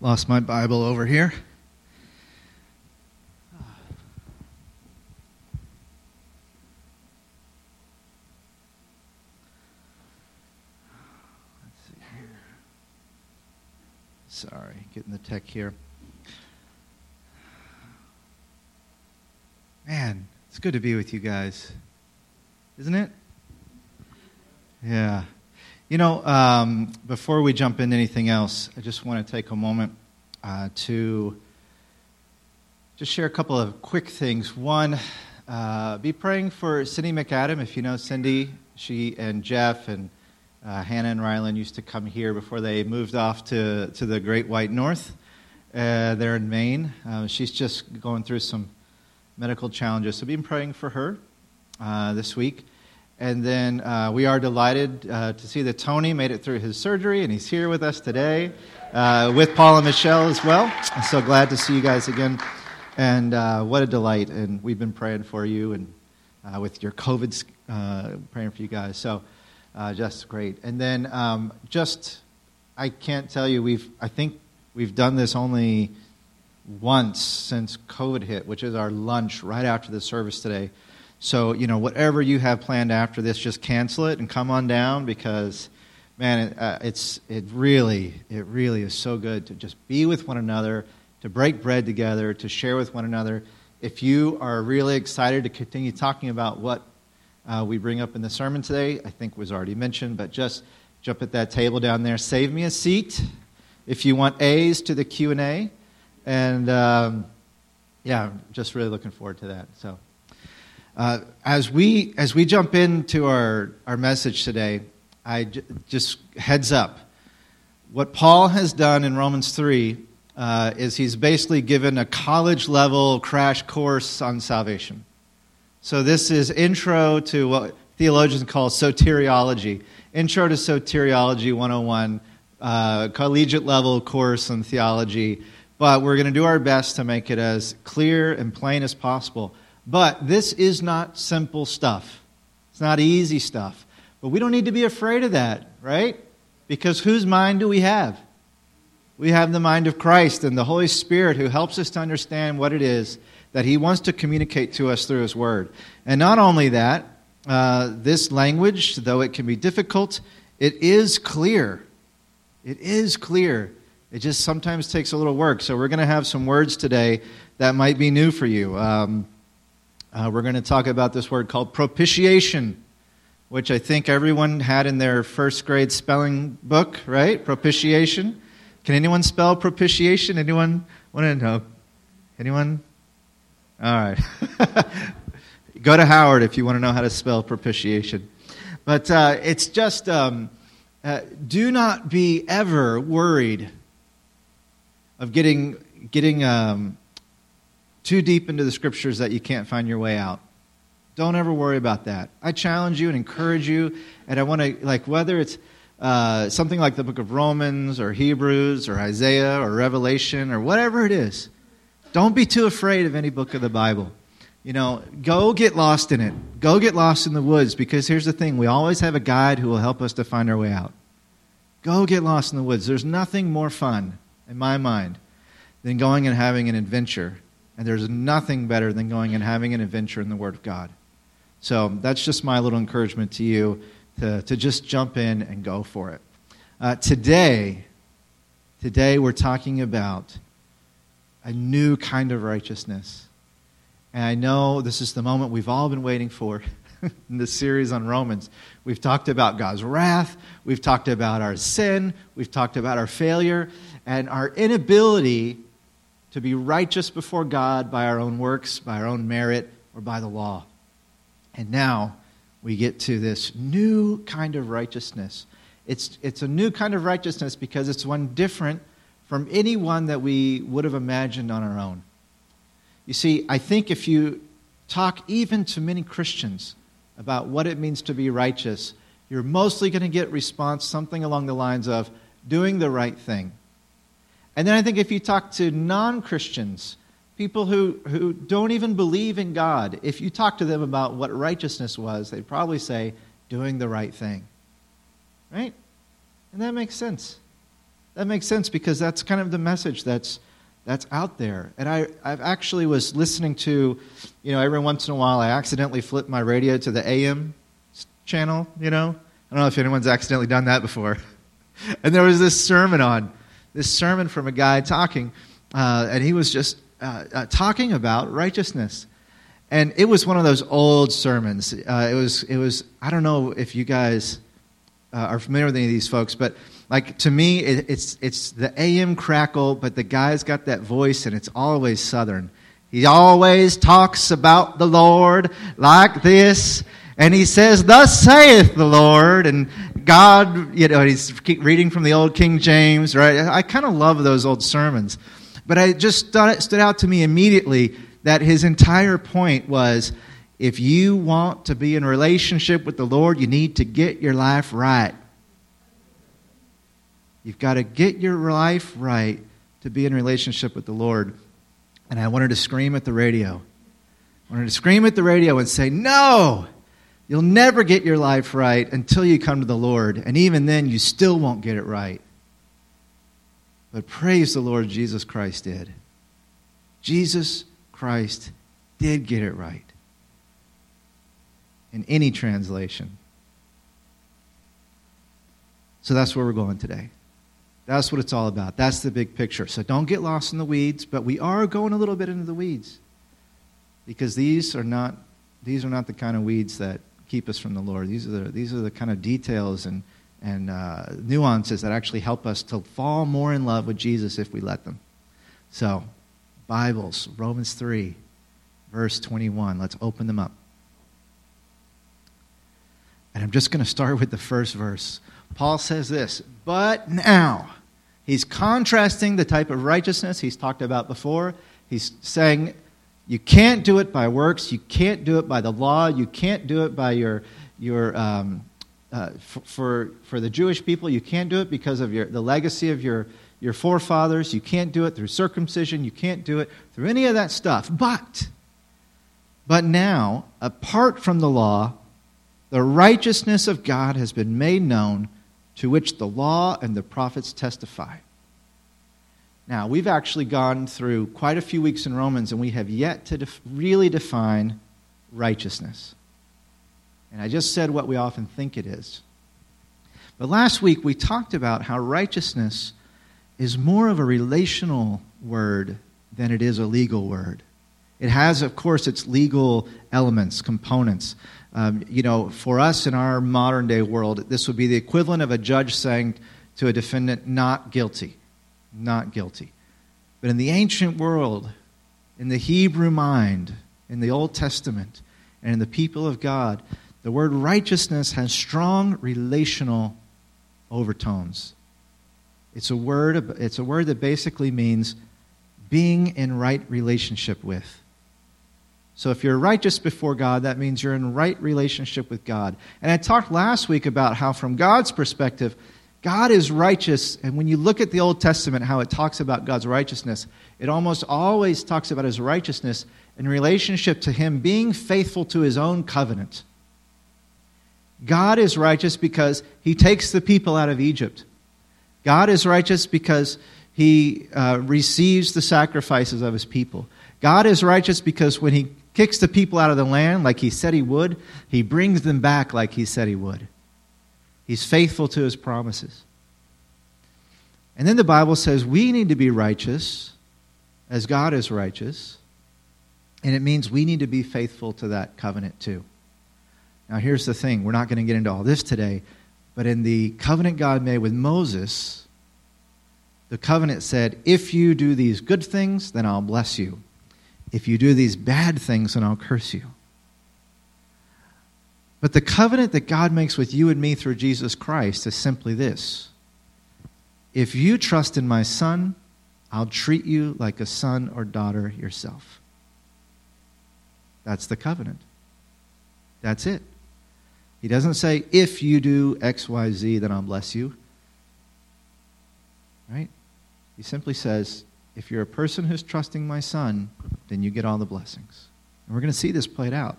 Lost my Bible over here. Let's see here. Sorry, getting the tech here. Man, it's good to be with you guys, isn't it? Yeah. You know, um, before we jump into anything else, I just want to take a moment uh, to just share a couple of quick things. One, uh, be praying for Cindy McAdam. If you know Cindy, she and Jeff and uh, Hannah and Rylan used to come here before they moved off to, to the Great White North uh, there in Maine. Uh, she's just going through some medical challenges, so be praying for her uh, this week. And then uh, we are delighted uh, to see that Tony made it through his surgery, and he's here with us today uh, with Paul and Michelle as well. I'm so glad to see you guys again. And uh, what a delight. And we've been praying for you and uh, with your COVID, uh, praying for you guys. So just great. And then um, just, I can't tell you, we've, I think we've done this only once since COVID hit, which is our lunch right after the service today. So, you know, whatever you have planned after this, just cancel it and come on down because, man, it, uh, it's, it really, it really is so good to just be with one another, to break bread together, to share with one another. If you are really excited to continue talking about what uh, we bring up in the sermon today, I think was already mentioned, but just jump at that table down there. Save me a seat if you want A's to the Q&A. And, um, yeah, just really looking forward to that. So. Uh, as we as we jump into our our message today, I j- just heads up. What Paul has done in Romans three uh, is he's basically given a college level crash course on salvation. So this is intro to what theologians call soteriology. Intro to soteriology 101, uh, collegiate level course on theology. But we're going to do our best to make it as clear and plain as possible. But this is not simple stuff. It's not easy stuff. But we don't need to be afraid of that, right? Because whose mind do we have? We have the mind of Christ and the Holy Spirit who helps us to understand what it is that He wants to communicate to us through His Word. And not only that, uh, this language, though it can be difficult, it is clear. It is clear. It just sometimes takes a little work. So we're going to have some words today that might be new for you. Um, uh, we're going to talk about this word called propitiation, which I think everyone had in their first grade spelling book, right? Propitiation. Can anyone spell propitiation? Anyone want to know? Anyone? All right. Go to Howard if you want to know how to spell propitiation. But uh, it's just um, uh, do not be ever worried of getting getting um, too deep into the scriptures that you can't find your way out. Don't ever worry about that. I challenge you and encourage you, and I want to, like, whether it's uh, something like the book of Romans or Hebrews or Isaiah or Revelation or whatever it is, don't be too afraid of any book of the Bible. You know, go get lost in it. Go get lost in the woods because here's the thing we always have a guide who will help us to find our way out. Go get lost in the woods. There's nothing more fun, in my mind, than going and having an adventure and there's nothing better than going and having an adventure in the Word of God. So that's just my little encouragement to you to, to just jump in and go for it. Uh, today, today we're talking about a new kind of righteousness. And I know this is the moment we've all been waiting for in this series on Romans. We've talked about God's wrath, we've talked about our sin, we've talked about our failure, and our inability to be righteous before God by our own works, by our own merit, or by the law. And now we get to this new kind of righteousness. It's, it's a new kind of righteousness because it's one different from any one that we would have imagined on our own. You see, I think if you talk even to many Christians about what it means to be righteous, you're mostly going to get response something along the lines of doing the right thing and then I think if you talk to non Christians, people who, who don't even believe in God, if you talk to them about what righteousness was, they'd probably say, doing the right thing. Right? And that makes sense. that makes sense because that's kind of the message that's that's out there. And I I actually was listening to, you know, every once in a while I accidentally flip my radio to the AM channel. You know, I don't know if anyone's accidentally done that before. and there was this sermon on, this sermon from a guy talking, uh, and he was just uh, uh, talking about righteousness. And it was one of those old sermons. Uh, it was, it was. I don't know if you guys uh, are familiar with any of these folks, but like to me, it, it's it's the AM crackle, but the guy's got that voice, and it's always Southern. He always talks about the Lord like this, and he says, "Thus saith the Lord," and God, you know, he's reading from the old King James, right? I, kind of love those old sermons. But I just stood out to me immediately that his entire point was if you want to be in relationship with the Lord, you need to get your life right. You've got to get your life right to be in relationship with the Lord. And I wanted to scream at the radio. I wanted to scream at the radio and say, No! You'll never get your life right until you come to the Lord. And even then, you still won't get it right. But praise the Lord, Jesus Christ did. Jesus Christ did get it right in any translation. So that's where we're going today. That's what it's all about. That's the big picture. So don't get lost in the weeds, but we are going a little bit into the weeds. Because these are not these are not the kind of weeds that keep us from the Lord. These are the, these are the kind of details and, and uh, nuances that actually help us to fall more in love with Jesus if we let them. So, Bibles, Romans 3, verse 21. Let's open them up. And I'm just going to start with the first verse. Paul says this, but now, he's contrasting the type of righteousness he's talked about before. He's saying, you can't do it by works. You can't do it by the law. You can't do it by your, your um, uh, for, for, for the Jewish people, you can't do it because of your, the legacy of your, your forefathers. You can't do it through circumcision. You can't do it through any of that stuff. But, but now, apart from the law, the righteousness of God has been made known, to which the law and the prophets testify. Now, we've actually gone through quite a few weeks in Romans, and we have yet to def- really define righteousness. And I just said what we often think it is. But last week, we talked about how righteousness is more of a relational word than it is a legal word. It has, of course, its legal elements, components. Um, you know, for us in our modern day world, this would be the equivalent of a judge saying to a defendant, not guilty not guilty. But in the ancient world, in the Hebrew mind, in the Old Testament, and in the people of God, the word righteousness has strong relational overtones. It's a word, it's a word that basically means being in right relationship with. So if you're righteous before God, that means you're in right relationship with God. And I talked last week about how, from God's perspective, God is righteous, and when you look at the Old Testament, how it talks about God's righteousness, it almost always talks about his righteousness in relationship to him being faithful to his own covenant. God is righteous because he takes the people out of Egypt. God is righteous because he uh, receives the sacrifices of his people. God is righteous because when he kicks the people out of the land like he said he would, he brings them back like he said he would. He's faithful to his promises. And then the Bible says we need to be righteous as God is righteous. And it means we need to be faithful to that covenant too. Now, here's the thing we're not going to get into all this today, but in the covenant God made with Moses, the covenant said, If you do these good things, then I'll bless you. If you do these bad things, then I'll curse you. But the covenant that God makes with you and me through Jesus Christ is simply this If you trust in my Son, I'll treat you like a son or daughter yourself. That's the covenant. That's it. He doesn't say, if you do X, Y, Z, then I'll bless you. Right? He simply says, if you're a person who's trusting my son, then you get all the blessings. And we're going to see this played out.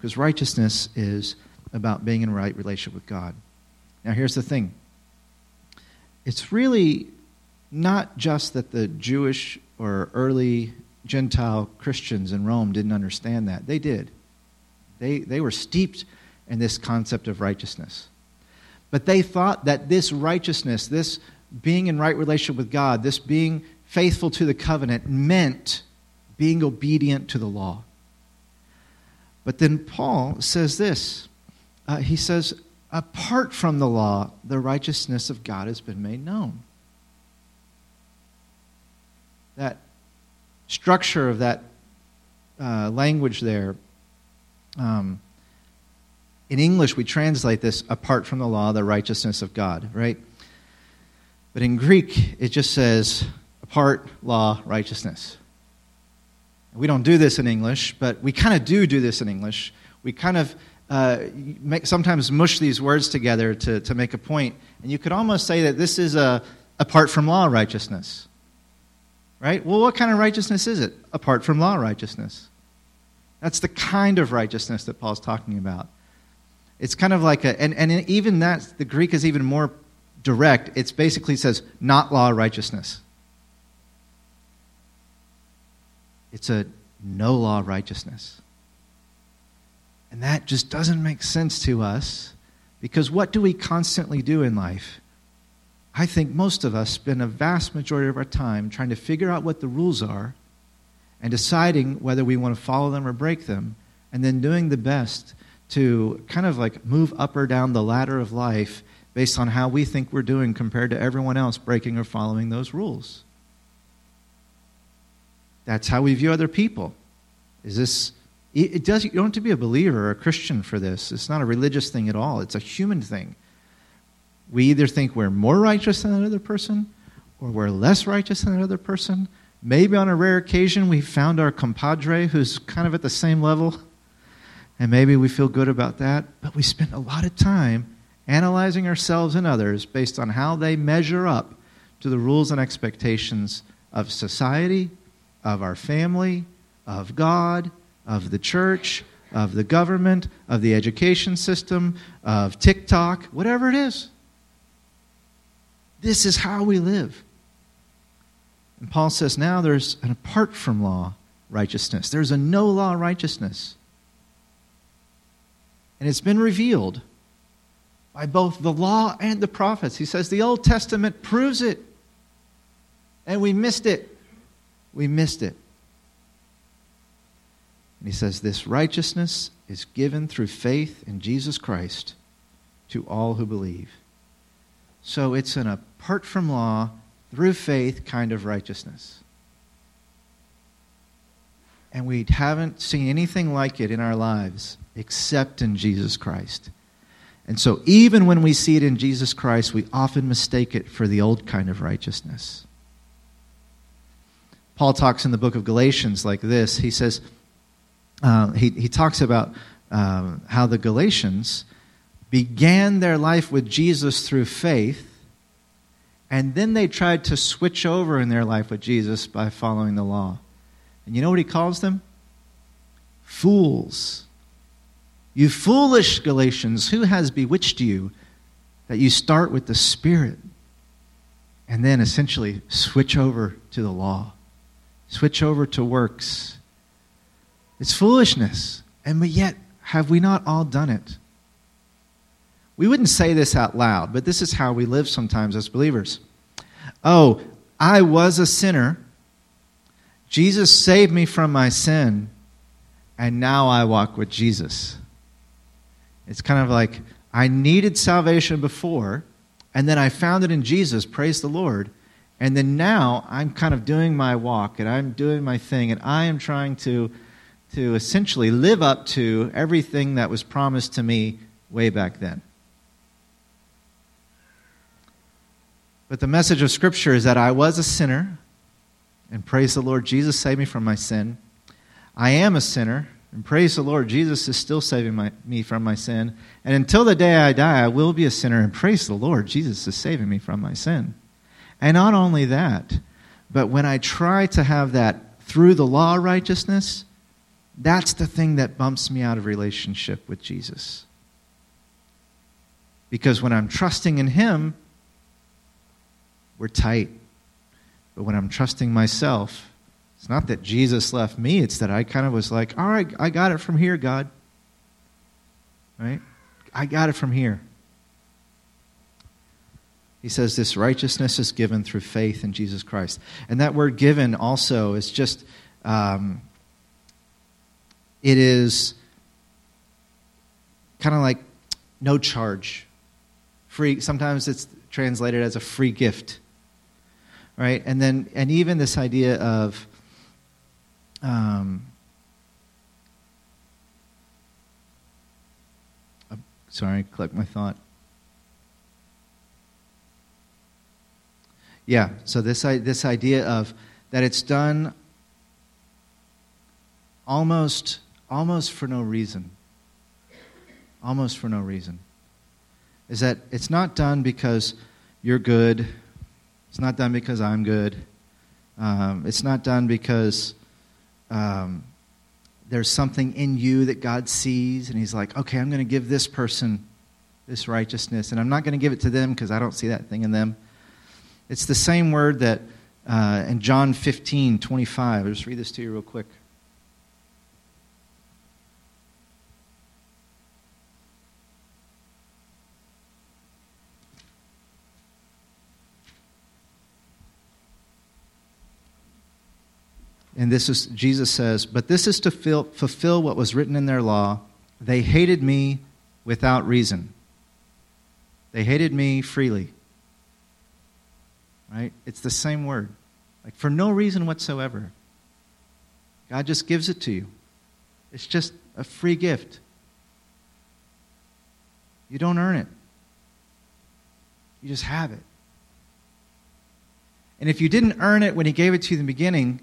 Because righteousness is about being in right relationship with God. Now, here's the thing it's really not just that the Jewish or early Gentile Christians in Rome didn't understand that, they did. They, they were steeped in this concept of righteousness. But they thought that this righteousness, this being in right relationship with God, this being faithful to the covenant, meant being obedient to the law. But then Paul says this uh, he says, apart from the law, the righteousness of God has been made known. That structure of that uh, language there, um, in English, we translate this apart from the law, the righteousness of God, right? But in Greek, it just says apart, law, righteousness. We don't do this in English, but we kind of do do this in English. We kind of uh, make, sometimes mush these words together to, to make a point. And you could almost say that this is a apart from law righteousness. Right? Well, what kind of righteousness is it apart from law righteousness? That's the kind of righteousness that Paul's talking about. It's kind of like a, and, and even that, the Greek is even more direct. It basically says, not law righteousness. It's a no law righteousness. And that just doesn't make sense to us because what do we constantly do in life? I think most of us spend a vast majority of our time trying to figure out what the rules are and deciding whether we want to follow them or break them, and then doing the best to kind of like move up or down the ladder of life based on how we think we're doing compared to everyone else breaking or following those rules. That's how we view other people. Is this it does you don't have to be a believer or a Christian for this. It's not a religious thing at all. It's a human thing. We either think we're more righteous than another person or we're less righteous than another person. Maybe on a rare occasion we found our compadre who's kind of at the same level and maybe we feel good about that, but we spend a lot of time analyzing ourselves and others based on how they measure up to the rules and expectations of society, of our family, of God, of the church, of the government, of the education system, of TikTok, whatever it is. This is how we live. And Paul says now there's an apart from law righteousness, there's a no law righteousness. And it's been revealed by both the law and the prophets. He says the Old Testament proves it. And we missed it. We missed it. And he says, This righteousness is given through faith in Jesus Christ to all who believe. So it's an apart from law, through faith kind of righteousness. And we haven't seen anything like it in our lives except in Jesus Christ. And so, even when we see it in Jesus Christ, we often mistake it for the old kind of righteousness. Paul talks in the book of Galatians like this. He says, uh, he, he talks about um, how the Galatians began their life with Jesus through faith, and then they tried to switch over in their life with Jesus by following the law. And you know what he calls them? Fools. You foolish Galatians, who has bewitched you that you start with the Spirit and then essentially switch over to the law, switch over to works? It's foolishness. And yet, have we not all done it? We wouldn't say this out loud, but this is how we live sometimes as believers. Oh, I was a sinner. Jesus saved me from my sin, and now I walk with Jesus. It's kind of like I needed salvation before, and then I found it in Jesus, praise the Lord. And then now I'm kind of doing my walk and I'm doing my thing, and I am trying to to essentially live up to everything that was promised to me way back then. But the message of Scripture is that I was a sinner, and praise the Lord, Jesus saved me from my sin. I am a sinner, and praise the Lord, Jesus is still saving my, me from my sin. And until the day I die, I will be a sinner, and praise the Lord, Jesus is saving me from my sin. And not only that, but when I try to have that through the law righteousness, that's the thing that bumps me out of relationship with Jesus. Because when I'm trusting in Him, we're tight. But when I'm trusting myself, it's not that Jesus left me, it's that I kind of was like, all right, I got it from here, God. Right? I got it from here. He says this righteousness is given through faith in Jesus Christ. And that word given also is just, um, it is kind of like no charge. Free, sometimes it's translated as a free gift. Right? And then, and even this idea of, um, sorry, collect my thought. Yeah, so this, this idea of that it's done almost, almost for no reason. Almost for no reason. Is that it's not done because you're good. It's not done because I'm good. Um, it's not done because um, there's something in you that God sees, and He's like, okay, I'm going to give this person this righteousness, and I'm not going to give it to them because I don't see that thing in them. It's the same word that uh, in John 15, 25. I'll just read this to you real quick. And this is, Jesus says, But this is to fill, fulfill what was written in their law. They hated me without reason. They hated me freely right? It's the same word. Like for no reason whatsoever. God just gives it to you. It's just a free gift. You don't earn it. You just have it. And if you didn't earn it when he gave it to you in the beginning,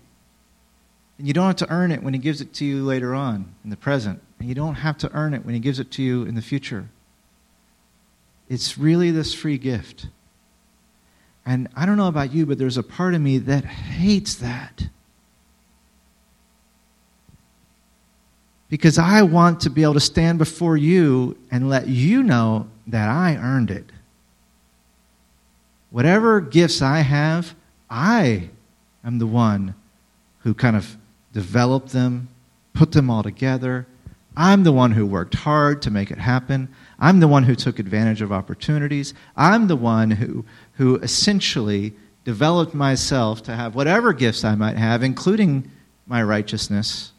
then you don't have to earn it when he gives it to you later on in the present. And you don't have to earn it when he gives it to you in the future. It's really this free gift. And I don't know about you, but there's a part of me that hates that. Because I want to be able to stand before you and let you know that I earned it. Whatever gifts I have, I am the one who kind of developed them, put them all together. I'm the one who worked hard to make it happen. I'm the one who took advantage of opportunities. I'm the one who, who essentially developed myself to have whatever gifts I might have, including my righteousness.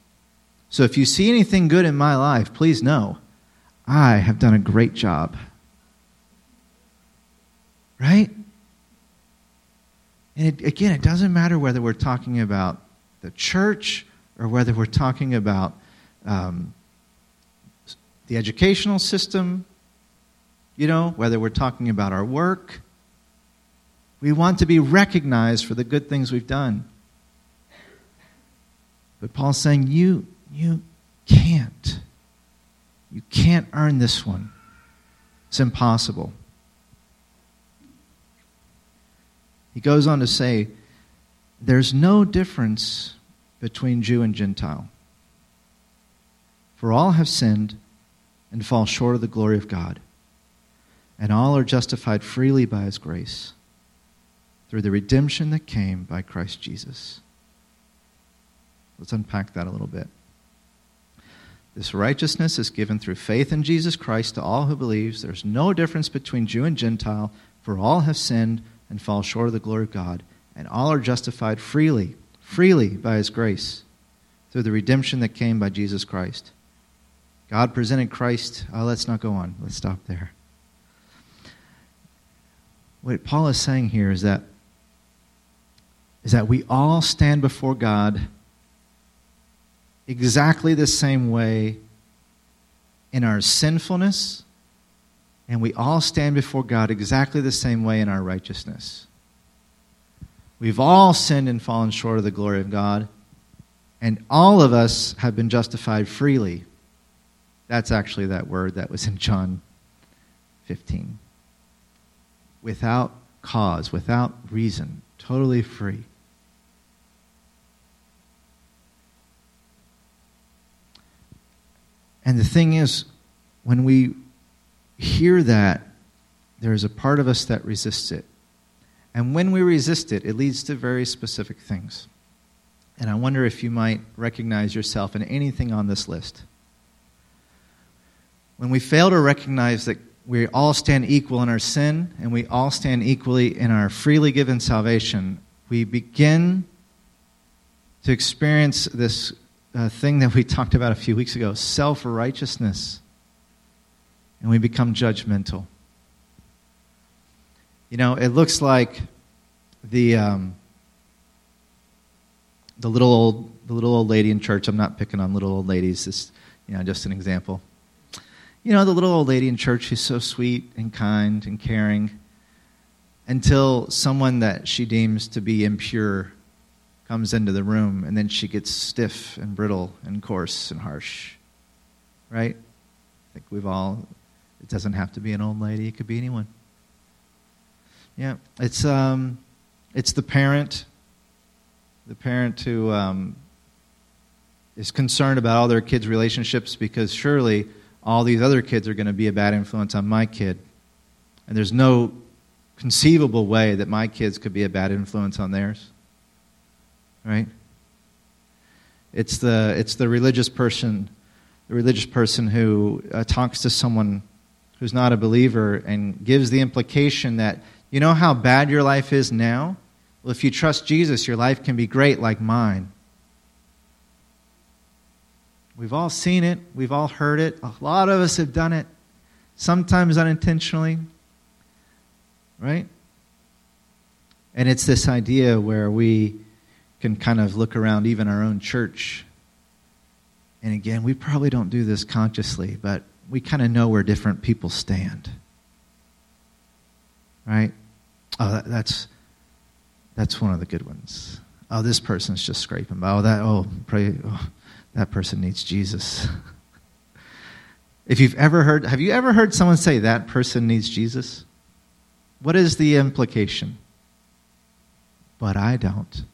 So if you see anything good in my life, please know I have done a great job. Right? And it, again, it doesn't matter whether we're talking about the church or whether we're talking about um, the educational system, you know, whether we're talking about our work. We want to be recognized for the good things we've done. But Paul's saying, you, you can't. You can't earn this one. It's impossible. He goes on to say, there's no difference between Jew and Gentile. For all have sinned and fall short of the glory of God. And all are justified freely by his grace through the redemption that came by Christ Jesus. Let's unpack that a little bit. This righteousness is given through faith in Jesus Christ to all who believes. There's no difference between Jew and Gentile, for all have sinned and fall short of the glory of God, and all are justified freely, freely by his grace, through the redemption that came by Jesus Christ. God presented Christ. Oh, let's not go on. Let's stop there. What Paul is saying here is that is that we all stand before God exactly the same way in our sinfulness, and we all stand before God exactly the same way in our righteousness. We've all sinned and fallen short of the glory of God, and all of us have been justified freely that's actually that word that was in John 15. Without cause, without reason, totally free. And the thing is, when we hear that, there's a part of us that resists it. And when we resist it, it leads to very specific things. And I wonder if you might recognize yourself in anything on this list. When we fail to recognize that we all stand equal in our sin and we all stand equally in our freely given salvation, we begin to experience this uh, thing that we talked about a few weeks ago self righteousness. And we become judgmental. You know, it looks like the, um, the, little old, the little old lady in church. I'm not picking on little old ladies, this, you know, just an example. You know, the little old lady in church who's so sweet and kind and caring until someone that she deems to be impure comes into the room, and then she gets stiff and brittle and coarse and harsh. Right? I think we've all, it doesn't have to be an old lady, it could be anyone. Yeah, it's, um, it's the parent, the parent who um, is concerned about all their kids' relationships because surely all these other kids are going to be a bad influence on my kid. And there's no conceivable way that my kids could be a bad influence on theirs right? It's the, it's the religious person, the religious person who uh, talks to someone who's not a believer and gives the implication that, you know how bad your life is now? Well, if you trust Jesus, your life can be great like mine. We've all seen it, we've all heard it. A lot of us have done it, sometimes unintentionally, right? And it's this idea where we can kind of look around even our own church. And again, we probably don't do this consciously, but we kind of know where different people stand. Right? Oh, that, that's that's one of the good ones. Oh, this person's just scraping by. Oh, that oh, pray oh, that person needs Jesus. if you've ever heard have you ever heard someone say that person needs Jesus? What is the implication? But I don't.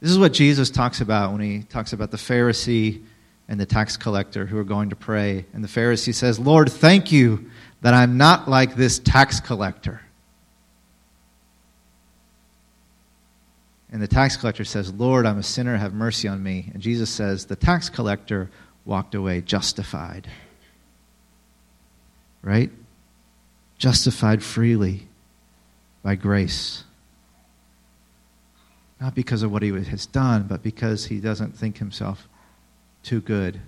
This is what Jesus talks about when he talks about the Pharisee and the tax collector who are going to pray. And the Pharisee says, Lord, thank you that I'm not like this tax collector. And the tax collector says, Lord, I'm a sinner, have mercy on me. And Jesus says, The tax collector walked away justified. Right? Justified freely by grace. Not because of what he has done, but because he doesn't think himself too good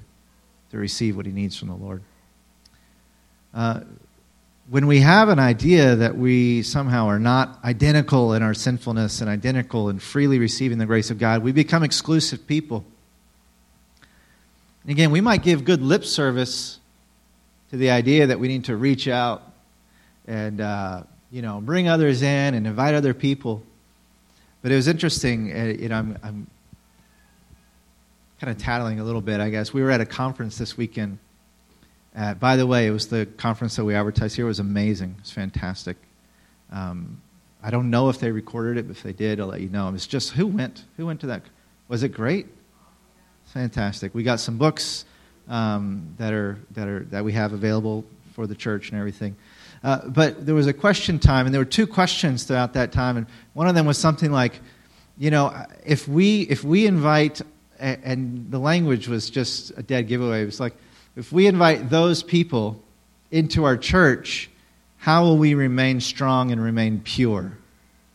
to receive what he needs from the Lord. Uh, when we have an idea that we somehow are not identical in our sinfulness and identical in freely receiving the grace of God, we become exclusive people. And again, we might give good lip service to the idea that we need to reach out and uh, you know bring others in and invite other people. But it was interesting. Uh, you know, I'm, I'm kind of tattling a little bit, I guess. We were at a conference this weekend. Uh, by the way, it was the conference that we advertised here. It was amazing. It was fantastic. Um, I don't know if they recorded it, but if they did, I'll let you know. It was just who went? Who went to that? Was it great? Fantastic. We got some books um, that are that are that we have available for the church and everything. Uh, but there was a question time, and there were two questions throughout that time, and one of them was something like, you know, if we if we invite, and the language was just a dead giveaway. It was like, if we invite those people into our church, how will we remain strong and remain pure?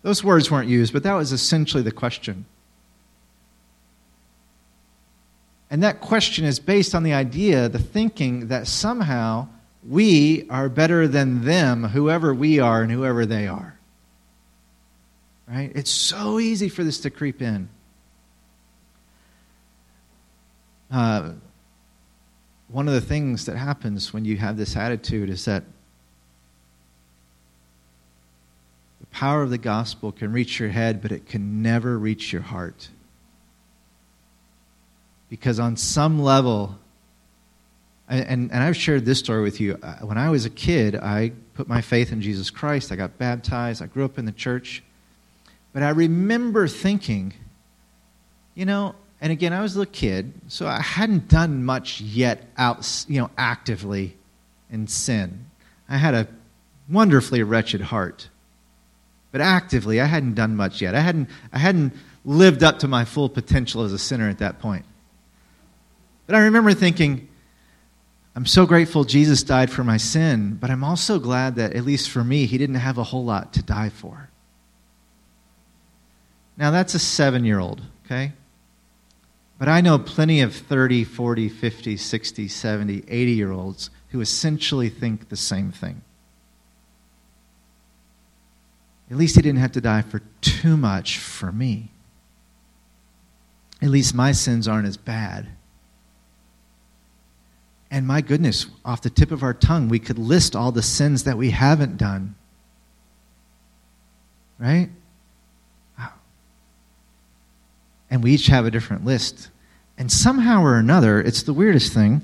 Those words weren't used, but that was essentially the question. And that question is based on the idea, the thinking that somehow we are better than them, whoever we are and whoever they are. Right? It's so easy for this to creep in. Uh, one of the things that happens when you have this attitude is that the power of the gospel can reach your head, but it can never reach your heart. Because on some level, and, and I've shared this story with you. Uh, when I was a kid, I put my faith in Jesus Christ. I got baptized. I grew up in the church. But I remember thinking, you know, and again, I was a little kid, so I hadn't done much yet out, you know, actively in sin. I had a wonderfully wretched heart. But actively, I hadn't done much yet. I hadn't, I hadn't lived up to my full potential as a sinner at that point. But I remember thinking, I'm so grateful Jesus died for my sin, but I'm also glad that, at least for me, he didn't have a whole lot to die for. Now, that's a seven year old, okay? But I know plenty of 30, 40, 50, 60, 70, 80 year olds who essentially think the same thing. At least he didn't have to die for too much for me. At least my sins aren't as bad. And my goodness, off the tip of our tongue, we could list all the sins that we haven't done. Right? And we each have a different list. And somehow or another, it's the weirdest thing.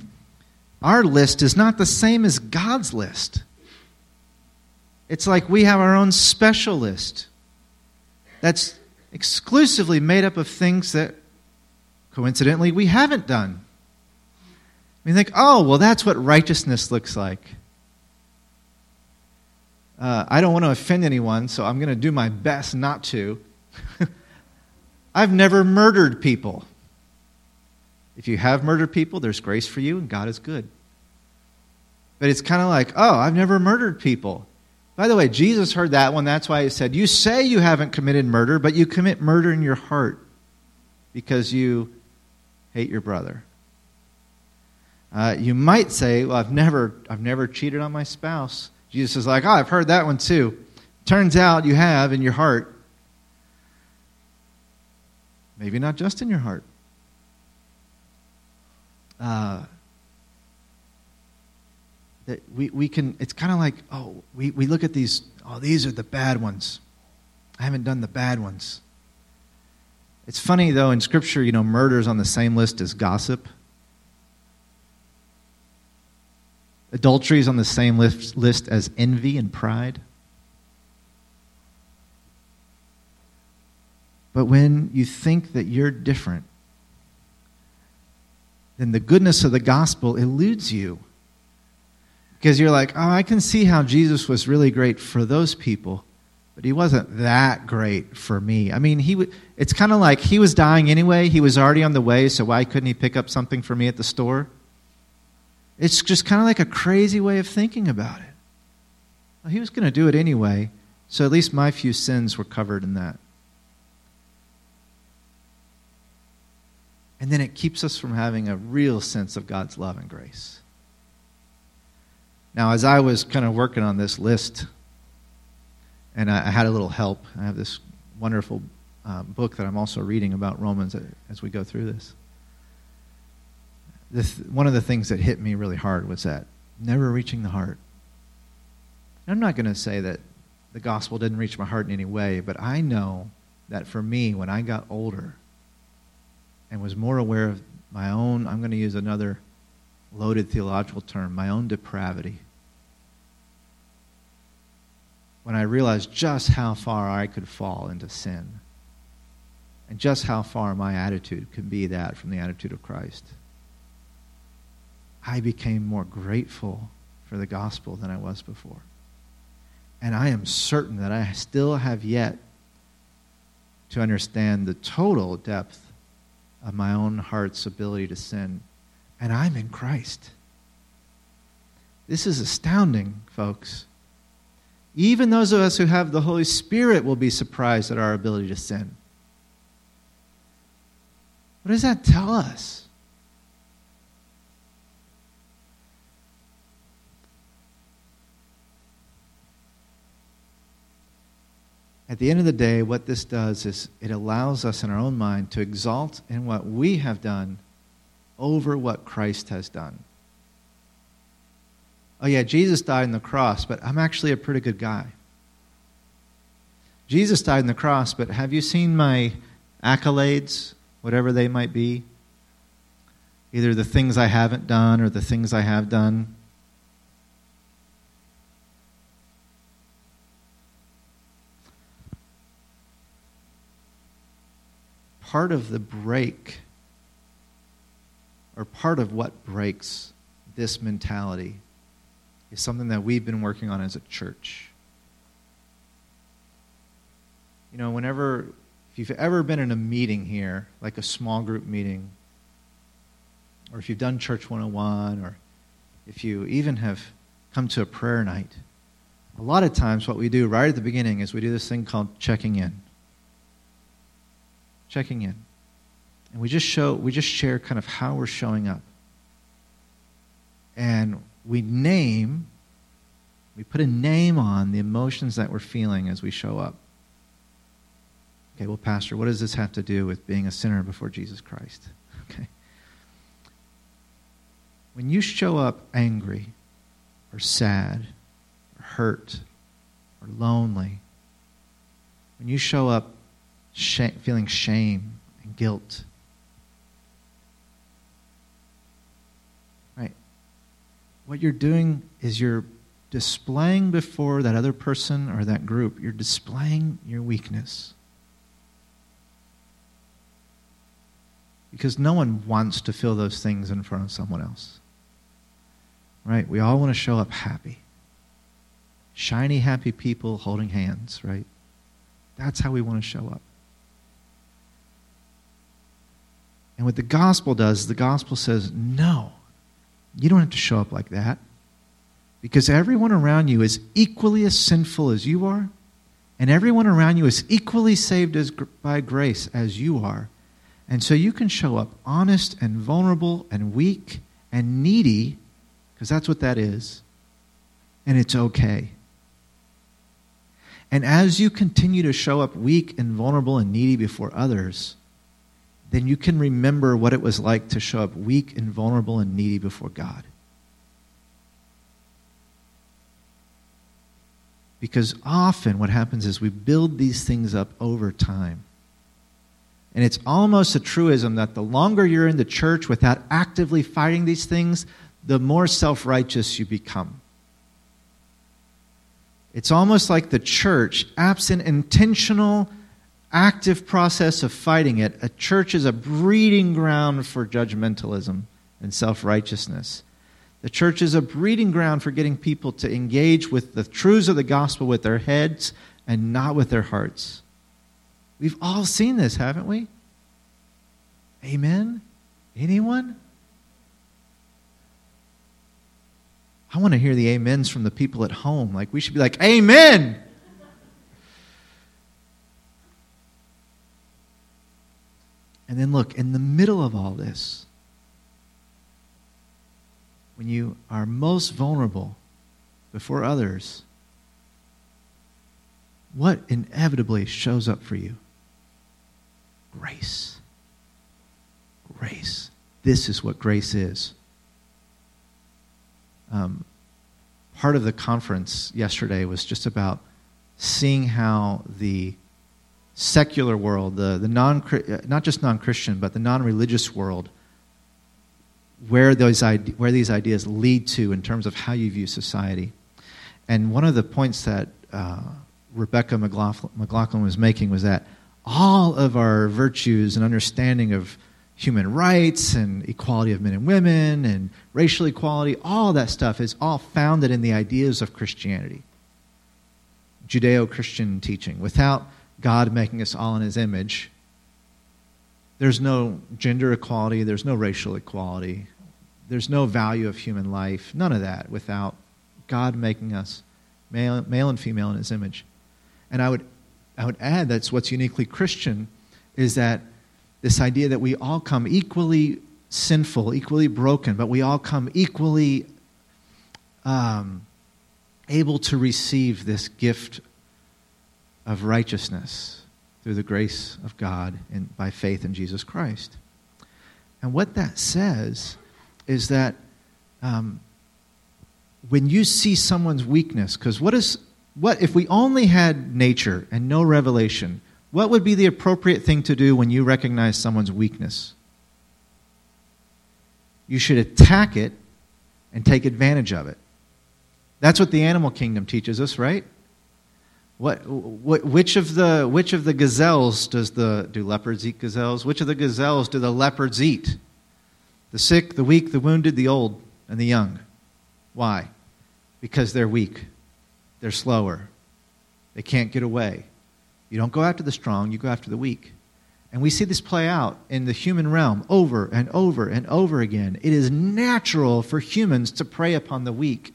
Our list is not the same as God's list. It's like we have our own special list that's exclusively made up of things that coincidentally we haven't done. We think, oh, well, that's what righteousness looks like. Uh, I don't want to offend anyone, so I'm going to do my best not to. I've never murdered people. If you have murdered people, there's grace for you, and God is good. But it's kind of like, oh, I've never murdered people. By the way, Jesus heard that one. That's why he said, You say you haven't committed murder, but you commit murder in your heart because you hate your brother. Uh, you might say, Well, I've never, I've never cheated on my spouse. Jesus is like, Oh, I've heard that one too. Turns out you have in your heart. Maybe not just in your heart. Uh, that we, we can, it's kind of like, oh, we, we look at these, oh, these are the bad ones. I haven't done the bad ones. It's funny, though, in Scripture, you know, murder is on the same list as gossip. Adultery is on the same list, list as envy and pride. But when you think that you're different, then the goodness of the gospel eludes you. Because you're like, oh, I can see how Jesus was really great for those people, but he wasn't that great for me. I mean, he w- it's kind of like he was dying anyway. He was already on the way, so why couldn't he pick up something for me at the store? It's just kind of like a crazy way of thinking about it. Well, he was going to do it anyway, so at least my few sins were covered in that. And then it keeps us from having a real sense of God's love and grace. Now, as I was kind of working on this list, and I, had a little help, I have this wonderful uh, book that I'm also reading about Romans as we go through this. One of the things that hit me really hard was that never reaching the heart. I'm not going to say that the gospel didn't reach my heart in any way, but I know that for me, when I got older and was more aware of my own, I'm going to use another loaded theological term, my own depravity. When I realized just how far I could fall into sin and just how far my attitude could be that from the attitude of Christ, I became more grateful for the gospel than I was before. And I am certain that I still have yet to understand the total depth of my own heart's ability to sin and I'm in Christ. This is astounding, folks. Even those of us who have the Holy Spirit will be surprised at our ability to sin. What does that tell us? At the end of the day, what this does is it allows us in our own mind to exalt in what we have done over what Christ has done. Oh, yeah, Jesus died on the cross, but I'm actually a pretty good guy. Jesus died on the cross, but have you seen my accolades, whatever they might be? Either the things I haven't done or the things I have done. Part of the break or part of what breaks this mentality is something that we've been working on as a church. You know, whenever, if you've ever been in a meeting here, like a small group meeting, or if you've done Church 101, or if you even have come to a prayer night, a lot of times what we do right at the beginning is we do this thing called checking in. Checking in. And we just show we just share kind of how we're showing up. And we name we put a name on the emotions that we're feeling as we show up. Okay, well, Pastor, what does this have to do with being a sinner before Jesus Christ? Okay. When you show up angry or sad or hurt or lonely, when you show up feeling shame and guilt, right? What you're doing is you're displaying before that other person or that group, you're displaying your weakness. Because no one wants to feel those things in front of someone else. Right? We all want to show up happy. Shiny, happy people holding hands, right? That's how we want to show up. And what the gospel does, the gospel says, no, you don't have to show up like that. Because everyone around you is equally as sinful as you are, and everyone around you is equally saved as, by grace as you are. And so you can show up honest and vulnerable and weak and needy, because that's what that is, and it's okay. And as you continue to show up weak and vulnerable and needy before others, then you can remember what it was like to show up weak and vulnerable and needy before God. Because often what happens is we build these things up over time. And it's almost a truism that the longer you're in the church without actively fighting these things, the more self righteous you become. It's almost like the church, absent intentional, active process of fighting it, a church is a breeding ground for judgmentalism and self righteousness. The church is a breeding ground for getting people to engage with the truths of the gospel with their heads and not with their hearts. We've all seen this, haven't we? Amen? Anyone? I want to hear the amens from the people at home. Like, we should be like, Amen! And then look, in the middle of all this, when you are most vulnerable before others, what inevitably shows up for you? Grace. Grace. This is what grace is. Um, part of the conference yesterday was just about seeing how the secular world, the, the non, not just non Christian, but the non religious world, where, those where these ideas lead to in terms of how you view society. And one of the points that uh, Rebecca McLaughlin, McLaughlin was making was that all of our virtues and understanding of human rights and equality of men and women and racial equality, all that stuff is all founded in the ideas of Christianity, Judeo Christian teaching. Without God making us all in his image, there's no gender equality, there's no racial equality, there's no value of human life, none of that without God making us male, male and female in his image. And I would, I would add that's what's uniquely Christian is that this idea that we all come equally sinful, equally broken, but we all come equally um, able to receive this gift of righteousness through the grace of God and by faith in Jesus Christ. And what that says is that um, when you see someone's weakness, because what is what if we only had nature and no revelation? What would be the appropriate thing to do when you recognize someone's weakness? You should attack it and take advantage of it. That's what the animal kingdom teaches us, right? What, what, which, of the, which of the gazelles does the, do leopards eat gazelles? Which of the gazelles do the leopards eat? The sick, the weak, the wounded, the old, and the young. Why? because they're weak, they're slower, they can't get away. You don't go after the strong, you go after the weak. And we see this play out in the human realm over and over and over again. It is natural for humans to prey upon the weak.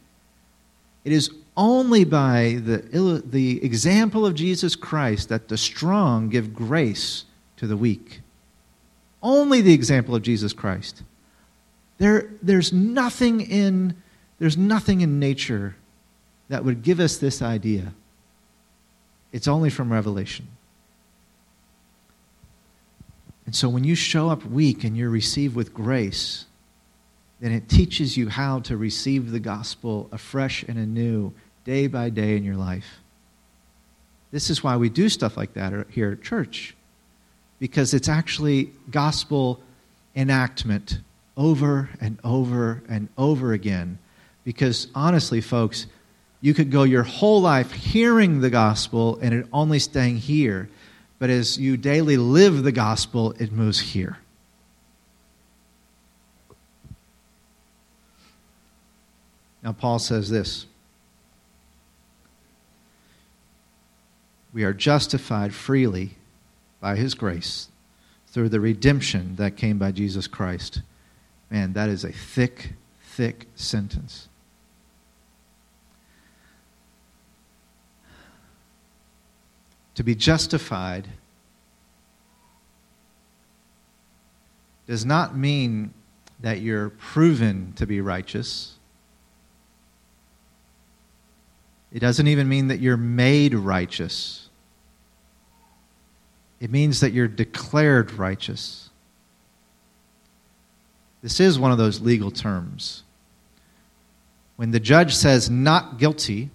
It is only by the, the example of Jesus Christ that the strong give grace to the weak. Only the example of Jesus Christ. There, there's, nothing in, there's nothing in nature that would give us this idea. It's only from Revelation. And so when you show up weak and you're received with grace, then it teaches you how to receive the gospel afresh and anew, day by day in your life. This is why we do stuff like that here at church, because it's actually gospel enactment over and over and over again. Because honestly, folks, you could go your whole life hearing the gospel and it only staying here. But as you daily live the gospel, it moves here. Now, Paul says this We are justified freely by his grace through the redemption that came by Jesus Christ. Man, that is a thick, thick sentence. To be justified does not mean that you're proven to be righteous. It doesn't even mean that you're made righteous. It means that you're declared righteous. This is one of those legal terms. When the judge says not guilty,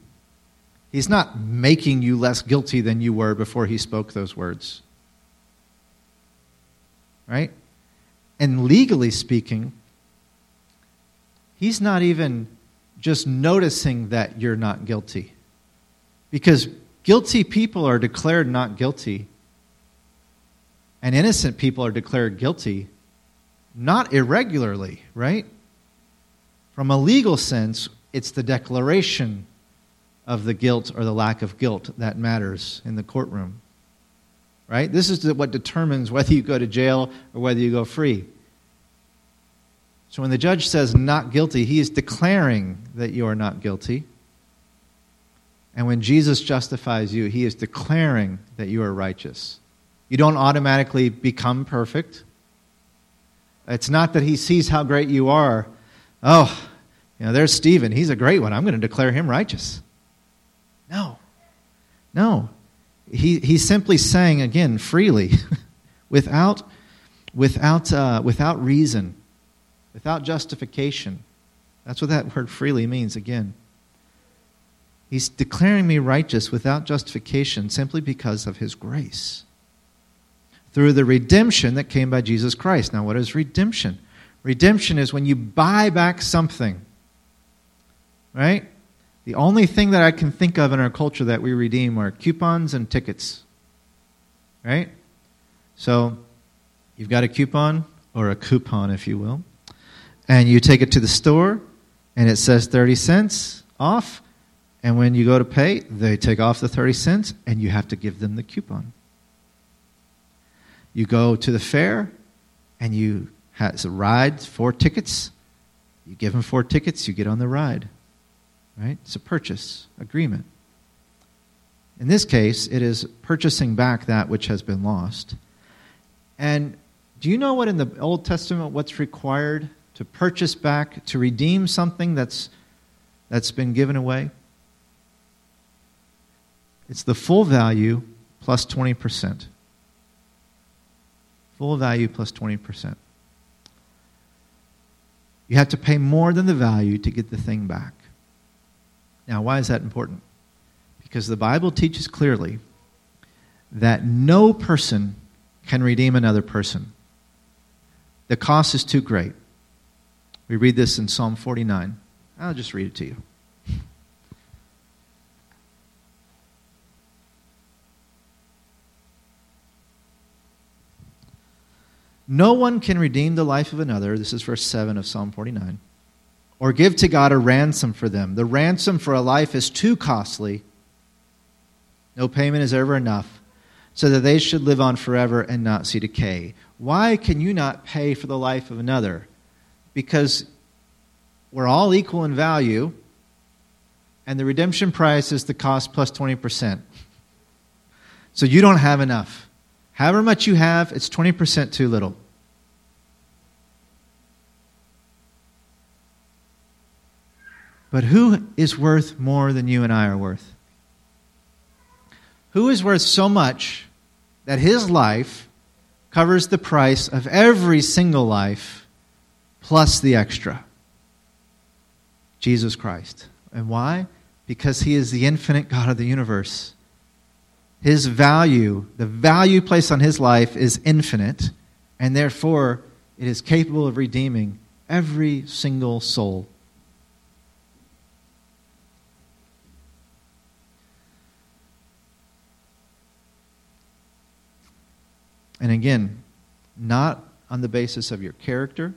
He's not making you less guilty than you were before he spoke those words. Right? And legally speaking, he's not even just noticing that you're not guilty. Because guilty people are declared not guilty, and innocent people are declared guilty not irregularly, right? From a legal sense, it's the declaration of the guilt or the lack of guilt that matters in the courtroom. Right? This is what determines whether you go to jail or whether you go free. So when the judge says not guilty, he is declaring that you are not guilty. And when Jesus justifies you, he is declaring that you are righteous. You don't automatically become perfect. It's not that he sees how great you are. Oh, you know, there's Stephen. He's a great one. I'm going to declare him righteous. No. No. He, he's simply saying, again, freely, without, without, uh, without reason, without justification. That's what that word freely means, again. He's declaring me righteous without justification simply because of his grace. Through the redemption that came by Jesus Christ. Now, what is redemption? Redemption is when you buy back something, right? The only thing that I can think of in our culture that we redeem are coupons and tickets. Right? So you've got a coupon, or a coupon, if you will, and you take it to the store, and it says 30 cents off. And when you go to pay, they take off the 30 cents, and you have to give them the coupon. You go to the fair, and you have a ride, four tickets. You give them four tickets, you get on the ride. Right? It's a purchase agreement. In this case, it is purchasing back that which has been lost. And do you know what in the Old Testament what's required to purchase back, to redeem something that's, that's been given away? It's the full value plus 20%. Full value plus 20%. You have to pay more than the value to get the thing back. Now, why is that important? Because the Bible teaches clearly that no person can redeem another person. The cost is too great. We read this in Psalm 49. I'll just read it to you. No one can redeem the life of another. This is verse 7 of Psalm 49 or give to God a ransom for them. The ransom for a life is too costly. No payment is ever enough, so that they should live on forever and not see decay. Why can you not pay for the life of another? Because we're all equal in value, and the redemption price is the cost plus 20%. So you don't have enough. However much you have, it's 20% too little. But who is worth more than you and I are worth? Who is worth so much that his life covers the price of every single life plus the extra? Jesus Christ. And why? Because he is the infinite God of the universe. His value, the value placed on his life, is infinite, and therefore it is capable of redeeming every single soul. And again, not on the basis of your character,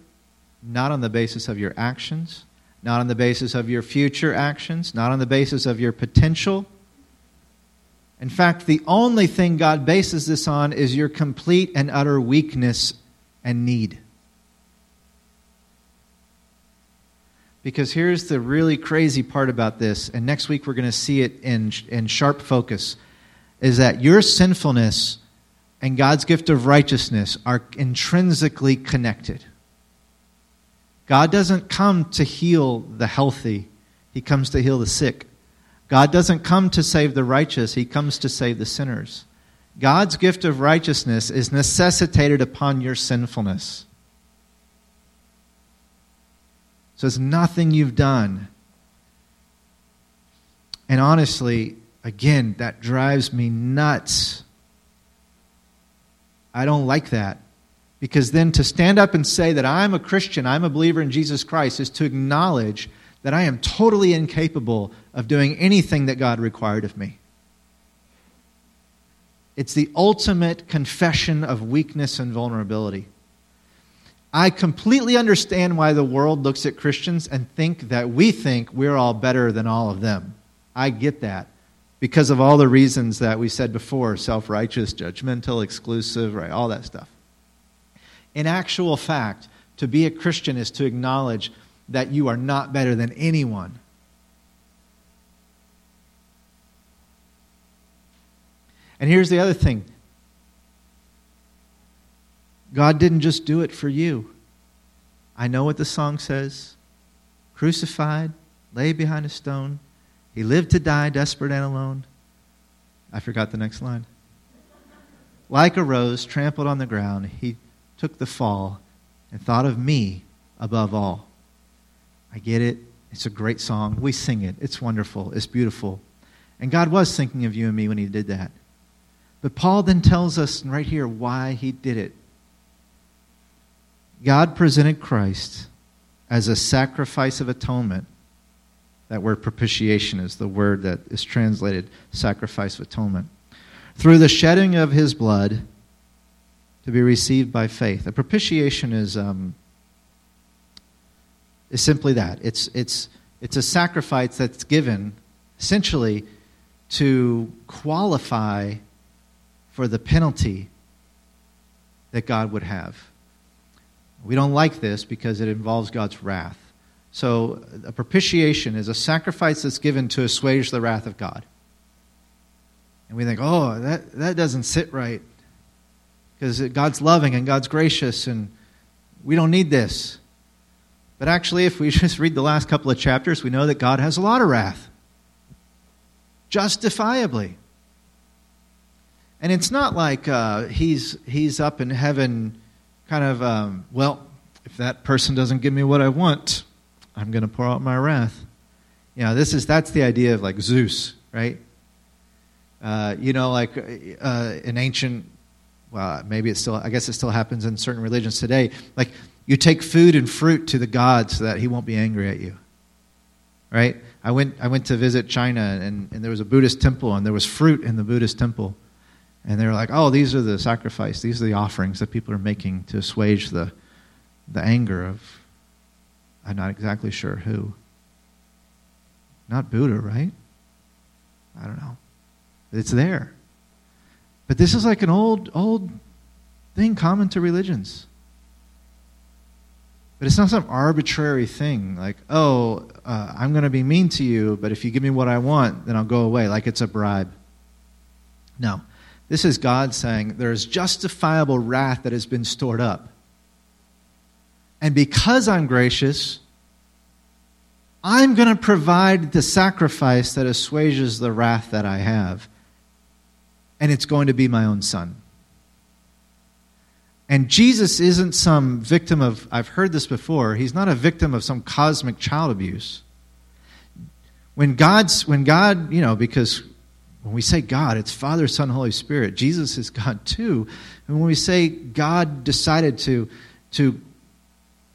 not on the basis of your actions, not on the basis of your future actions, not on the basis of your potential. In fact, the only thing God bases this on is your complete and utter weakness and need. Because here's the really crazy part about this, and next week we're going to see it in, in sharp focus, is that your sinfulness and God's gift of righteousness are intrinsically connected. God doesn't come to heal the healthy, He comes to heal the sick. God doesn't come to save the righteous, He comes to save the sinners. God's gift of righteousness is necessitated upon your sinfulness. So it's nothing you've done. And honestly, again, that drives me nuts I don't like that. Because then to stand up and say that I'm a Christian, I'm a believer in Jesus Christ, is to acknowledge that I am totally incapable of doing anything that God required of me. It's the ultimate confession of weakness and vulnerability. I completely understand why the world looks at Christians and think that we think we're all better than all of them. I get that because of all the reasons that we said before self righteous, judgmental, exclusive, right? All that stuff. In actual fact, to be a Christian is to acknowledge that you are not better than anyone. And here's the other thing God didn't just do it for you. I know what the song says crucified, lay behind a stone, he lived to die, desperate and alone. I forgot the next line. Like a rose trampled on the ground, he took the fall and thought of me above all. I get it. It's a great song. We sing it. It's wonderful. It's beautiful. And God was thinking of you and me when he did that. But Paul then tells us right here why he did it. God presented Christ as a sacrifice of atonement that word propitiation is the word that is translated sacrifice of atonement. Through the shedding of his blood to be received by faith. A propitiation is, um, is simply that it's, it's, it's a sacrifice that's given essentially to qualify for the penalty that God would have. We don't like this because it involves God's wrath. So, a propitiation is a sacrifice that's given to assuage the wrath of God. And we think, oh, that, that doesn't sit right. Because God's loving and God's gracious, and we don't need this. But actually, if we just read the last couple of chapters, we know that God has a lot of wrath. Justifiably. And it's not like uh, he's, he's up in heaven, kind of, um, well, if that person doesn't give me what I want, I'm going to pour out my wrath. You know, this is that's the idea of like Zeus, right? Uh, you know, like uh, an ancient, well, maybe it still, I guess it still happens in certain religions today. Like you take food and fruit to the god so that he won't be angry at you, right? I went, I went to visit China and, and there was a Buddhist temple and there was fruit in the Buddhist temple. And they were like, oh, these are the sacrifice, these are the offerings that people are making to assuage the, the anger of I'm not exactly sure who. Not Buddha, right? I don't know. It's there. But this is like an old, old thing common to religions. But it's not some arbitrary thing like, oh, uh, I'm going to be mean to you, but if you give me what I want, then I'll go away, like it's a bribe. No. This is God saying there is justifiable wrath that has been stored up. And because I'm gracious, I'm going to provide the sacrifice that assuages the wrath that I have. And it's going to be my own son. And Jesus isn't some victim of, I've heard this before, he's not a victim of some cosmic child abuse. When God's, when God, you know, because when we say God, it's Father, Son, Holy Spirit. Jesus is God too. And when we say God decided to, to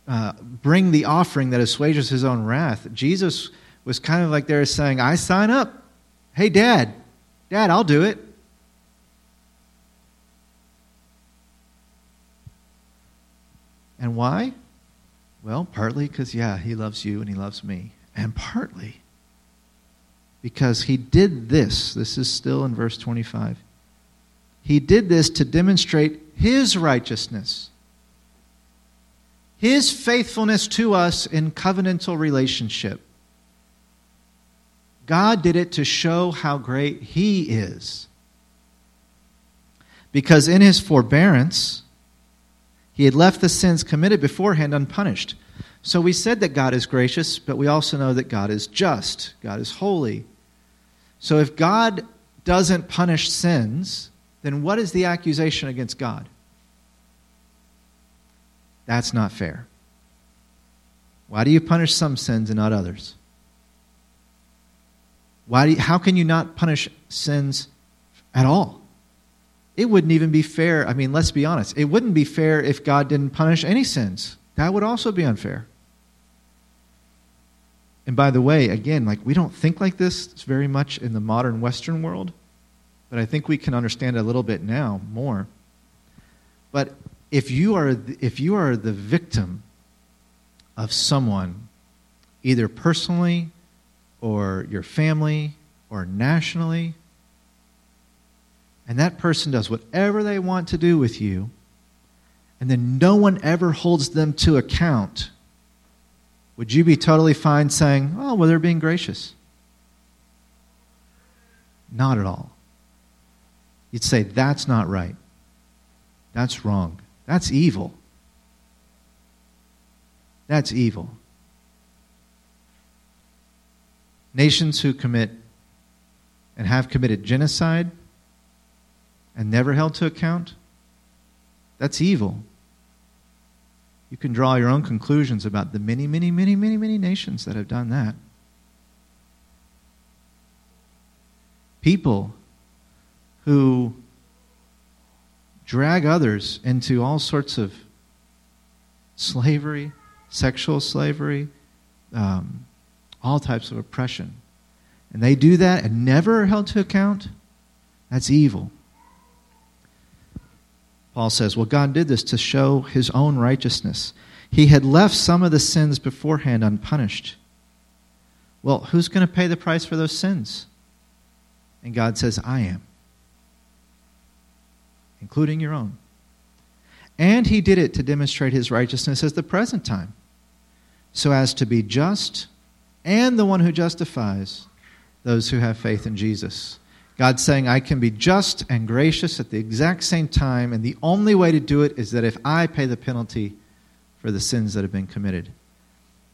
uh, bring the offering that assuages his own wrath, Jesus was kind of like there saying, I sign up. Hey, Dad, Dad, I'll do it. And why? Well, partly because, yeah, he loves you and he loves me. And partly because he did this. This is still in verse 25. He did this to demonstrate his righteousness his faithfulness to us in covenantal relationship. God did it to show how great He is. Because in His forbearance, He had left the sins committed beforehand unpunished. So we said that God is gracious, but we also know that God is just, God is holy. So if God doesn't punish sins, then what is the accusation against God? That's not fair. Why do you punish some sins and not others? Why you, how can you not punish sins at all? It wouldn't even be fair. I mean, let's be honest. It wouldn't be fair if God didn't punish any sins. That would also be unfair. And by the way, again, like we don't think like this very much in the modern Western world, but I think we can understand a little bit now more. But if you are if you are the victim of someone either personally or your family or nationally and that person does whatever they want to do with you and then no one ever holds them to account. Would you be totally fine saying oh well they're being gracious? Not at all. You'd say that's not right. That's wrong. That's evil. That's evil. Nations who commit and have committed genocide and never held to account, that's evil. You can draw your own conclusions about the many, many, many, many, many nations that have done that. People who drag others into all sorts of slavery, sexual slavery, um, all types of oppression. And they do that and never are held to account. That's evil. Paul says, Well, God did this to show his own righteousness. He had left some of the sins beforehand unpunished. Well, who's going to pay the price for those sins? And God says, I am including your own. And he did it to demonstrate his righteousness as the present time, so as to be just and the one who justifies those who have faith in Jesus. God's saying, I can be just and gracious at the exact same time, and the only way to do it is that if I pay the penalty for the sins that have been committed.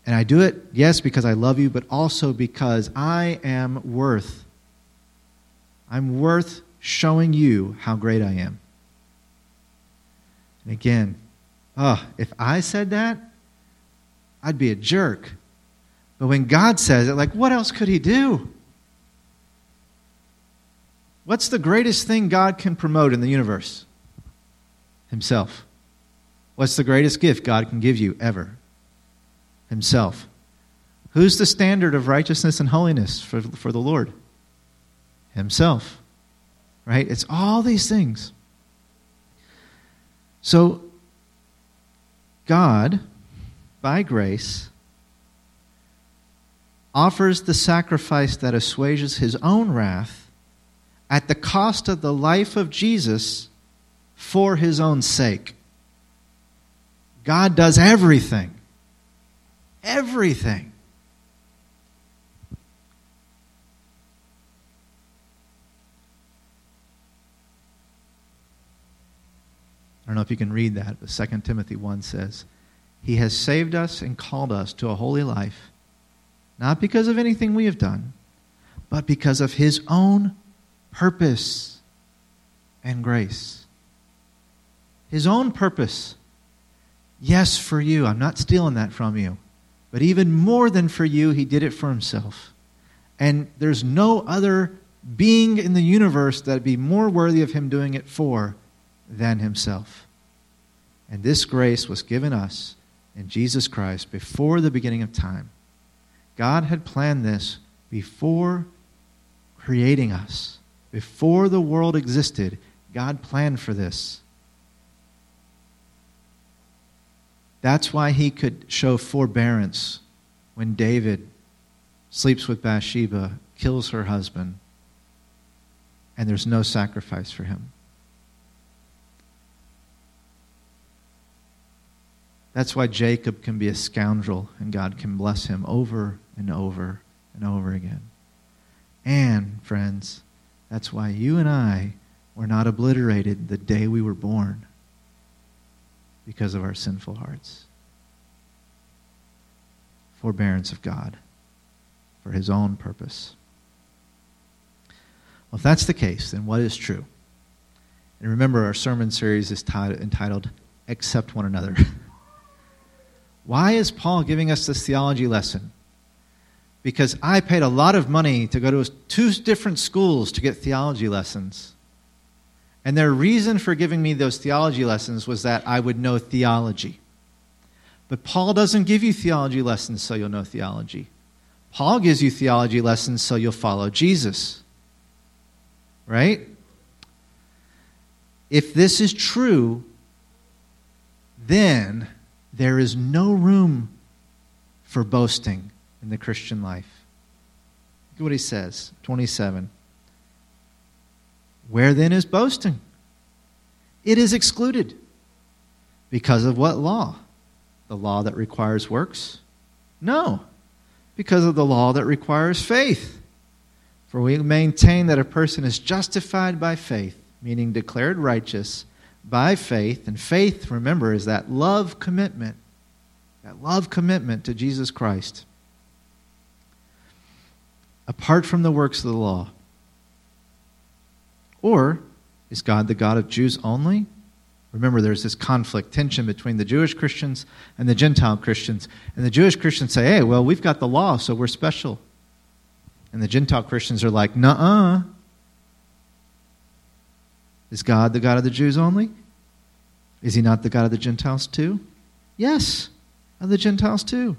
And I do it, yes, because I love you, but also because I am worth. I'm worth showing you how great I am. And again, oh, if I said that, I'd be a jerk. But when God says it, like, what else could He do? What's the greatest thing God can promote in the universe? Himself. What's the greatest gift God can give you ever? Himself. Who's the standard of righteousness and holiness for, for the Lord? Himself. Right? It's all these things. So, God, by grace, offers the sacrifice that assuages his own wrath at the cost of the life of Jesus for his own sake. God does everything. Everything. I don't know if you can read that, but 2 Timothy 1 says, He has saved us and called us to a holy life, not because of anything we have done, but because of His own purpose and grace. His own purpose. Yes, for you. I'm not stealing that from you. But even more than for you, He did it for Himself. And there's no other being in the universe that would be more worthy of Him doing it for than himself. And this grace was given us in Jesus Christ before the beginning of time. God had planned this before creating us. Before the world existed, God planned for this. That's why he could show forbearance when David sleeps with Bathsheba, kills her husband, and there's no sacrifice for him. That's why Jacob can be a scoundrel and God can bless him over and over and over again. And, friends, that's why you and I were not obliterated the day we were born because of our sinful hearts. Forbearance of God for his own purpose. Well, if that's the case, then what is true? And remember, our sermon series is t- entitled Accept One Another. Why is Paul giving us this theology lesson? Because I paid a lot of money to go to two different schools to get theology lessons. And their reason for giving me those theology lessons was that I would know theology. But Paul doesn't give you theology lessons so you'll know theology. Paul gives you theology lessons so you'll follow Jesus. Right? If this is true, then there is no room for boasting in the Christian life. Look at what he says, 27. Where then is boasting? It is excluded. Because of what law? The law that requires works? No, because of the law that requires faith. For we maintain that a person is justified by faith, meaning declared righteous by faith. And faith, remember, is that love commitment, that love commitment to Jesus Christ. Apart from the works of the law. Or is God the God of Jews only? Remember, there's this conflict, tension between the Jewish Christians and the Gentile Christians. And the Jewish Christians say, hey, well, we've got the law, so we're special. And the Gentile Christians are like, nah uh. Is God the God of the Jews only? Is he not the God of the Gentiles too? Yes, of the Gentiles too.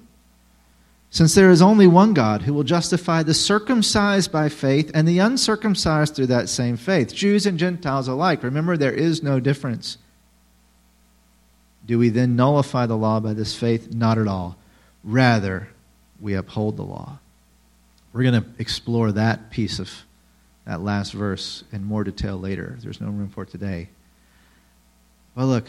Since there is only one God who will justify the circumcised by faith and the uncircumcised through that same faith, Jews and Gentiles alike. Remember, there is no difference. Do we then nullify the law by this faith? Not at all. Rather, we uphold the law. We're going to explore that piece of that last verse in more detail later. There's no room for it today. Well, look.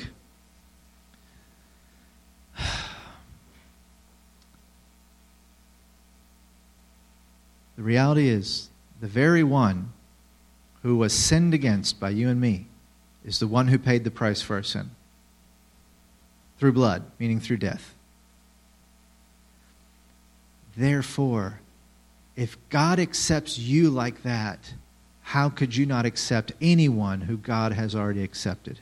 The reality is, the very one who was sinned against by you and me is the one who paid the price for our sin. Through blood, meaning through death. Therefore, if God accepts you like that, how could you not accept anyone who God has already accepted?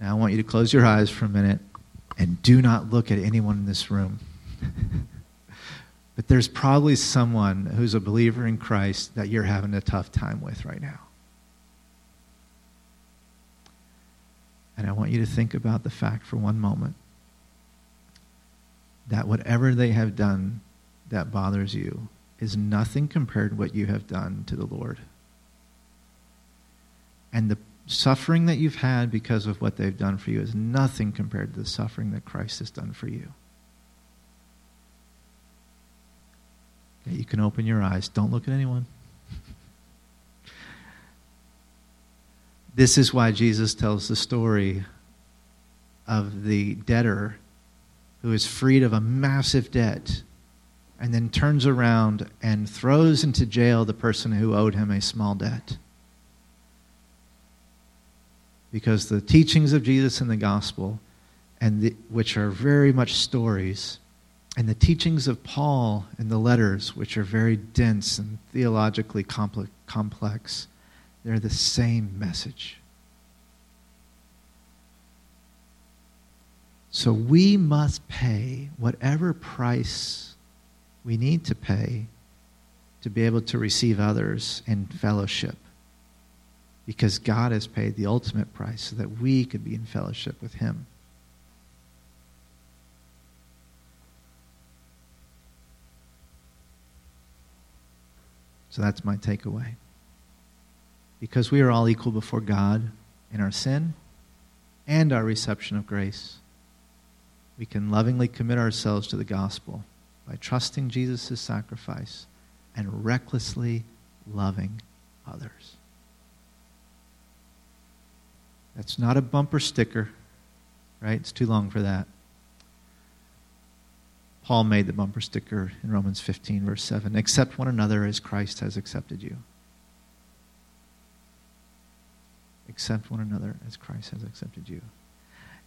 Now, I want you to close your eyes for a minute and do not look at anyone in this room. but there's probably someone who's a believer in Christ that you're having a tough time with right now. And I want you to think about the fact for one moment that whatever they have done that bothers you, is nothing compared to what you have done to the Lord. And the suffering that you've had because of what they've done for you is nothing compared to the suffering that Christ has done for you. You can open your eyes. Don't look at anyone. This is why Jesus tells the story of the debtor who is freed of a massive debt and then turns around and throws into jail the person who owed him a small debt. Because the teachings of Jesus in the gospel, and the, which are very much stories, and the teachings of Paul in the letters, which are very dense and theologically complex, they're the same message. So we must pay whatever price we need to pay to be able to receive others in fellowship. Because God has paid the ultimate price so that we could be in fellowship with Him. So that's my takeaway. Because we are all equal before God in our sin and our reception of grace we can lovingly commit ourselves to the gospel by trusting Jesus' sacrifice and recklessly loving others. That's not a bumper sticker, right? It's too long for that. Paul made the bumper sticker in Romans 15, verse 7 accept one another as Christ has accepted you. Accept one another as Christ has accepted you.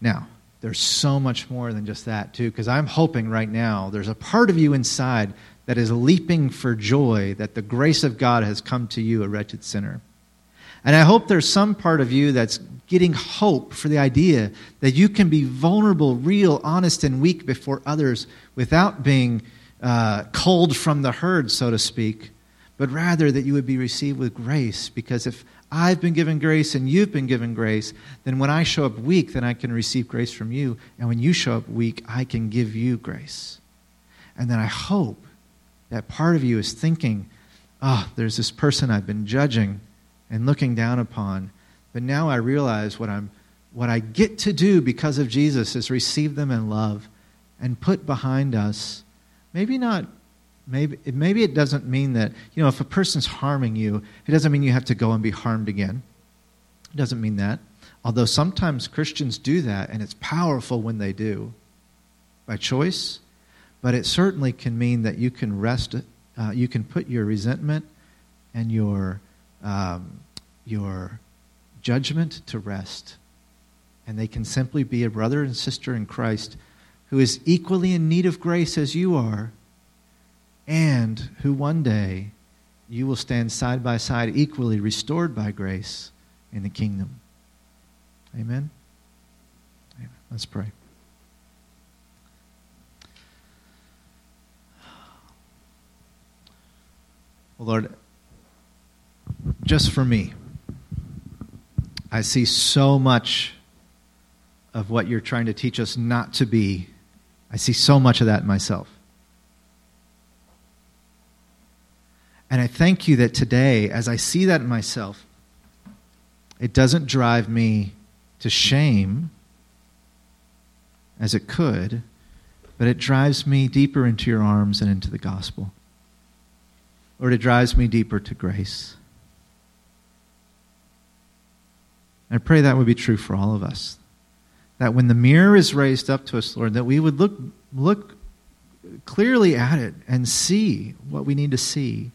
Now, there's so much more than just that, too, because I'm hoping right now there's a part of you inside that is leaping for joy that the grace of God has come to you, a wretched sinner. And I hope there's some part of you that's getting hope for the idea that you can be vulnerable, real, honest, and weak before others without being uh, culled from the herd, so to speak, but rather that you would be received with grace. Because if I've been given grace and you've been given grace, then when I show up weak, then I can receive grace from you. And when you show up weak, I can give you grace. And then I hope that part of you is thinking, oh, there's this person I've been judging and looking down upon. But now I realize what, I'm, what I get to do because of Jesus is receive them in love and put behind us, maybe not Maybe, maybe it doesn't mean that, you know, if a person's harming you, it doesn't mean you have to go and be harmed again. It doesn't mean that. Although sometimes Christians do that, and it's powerful when they do by choice, but it certainly can mean that you can rest, uh, you can put your resentment and your, um, your judgment to rest. And they can simply be a brother and sister in Christ who is equally in need of grace as you are and who one day you will stand side by side, equally restored by grace in the kingdom. Amen? Amen. Let's pray. Well, Lord, just for me, I see so much of what you're trying to teach us not to be. I see so much of that in myself. And I thank you that today, as I see that in myself, it doesn't drive me to shame as it could, but it drives me deeper into your arms and into the gospel. Lord, it drives me deeper to grace. I pray that would be true for all of us. That when the mirror is raised up to us, Lord, that we would look, look clearly at it and see what we need to see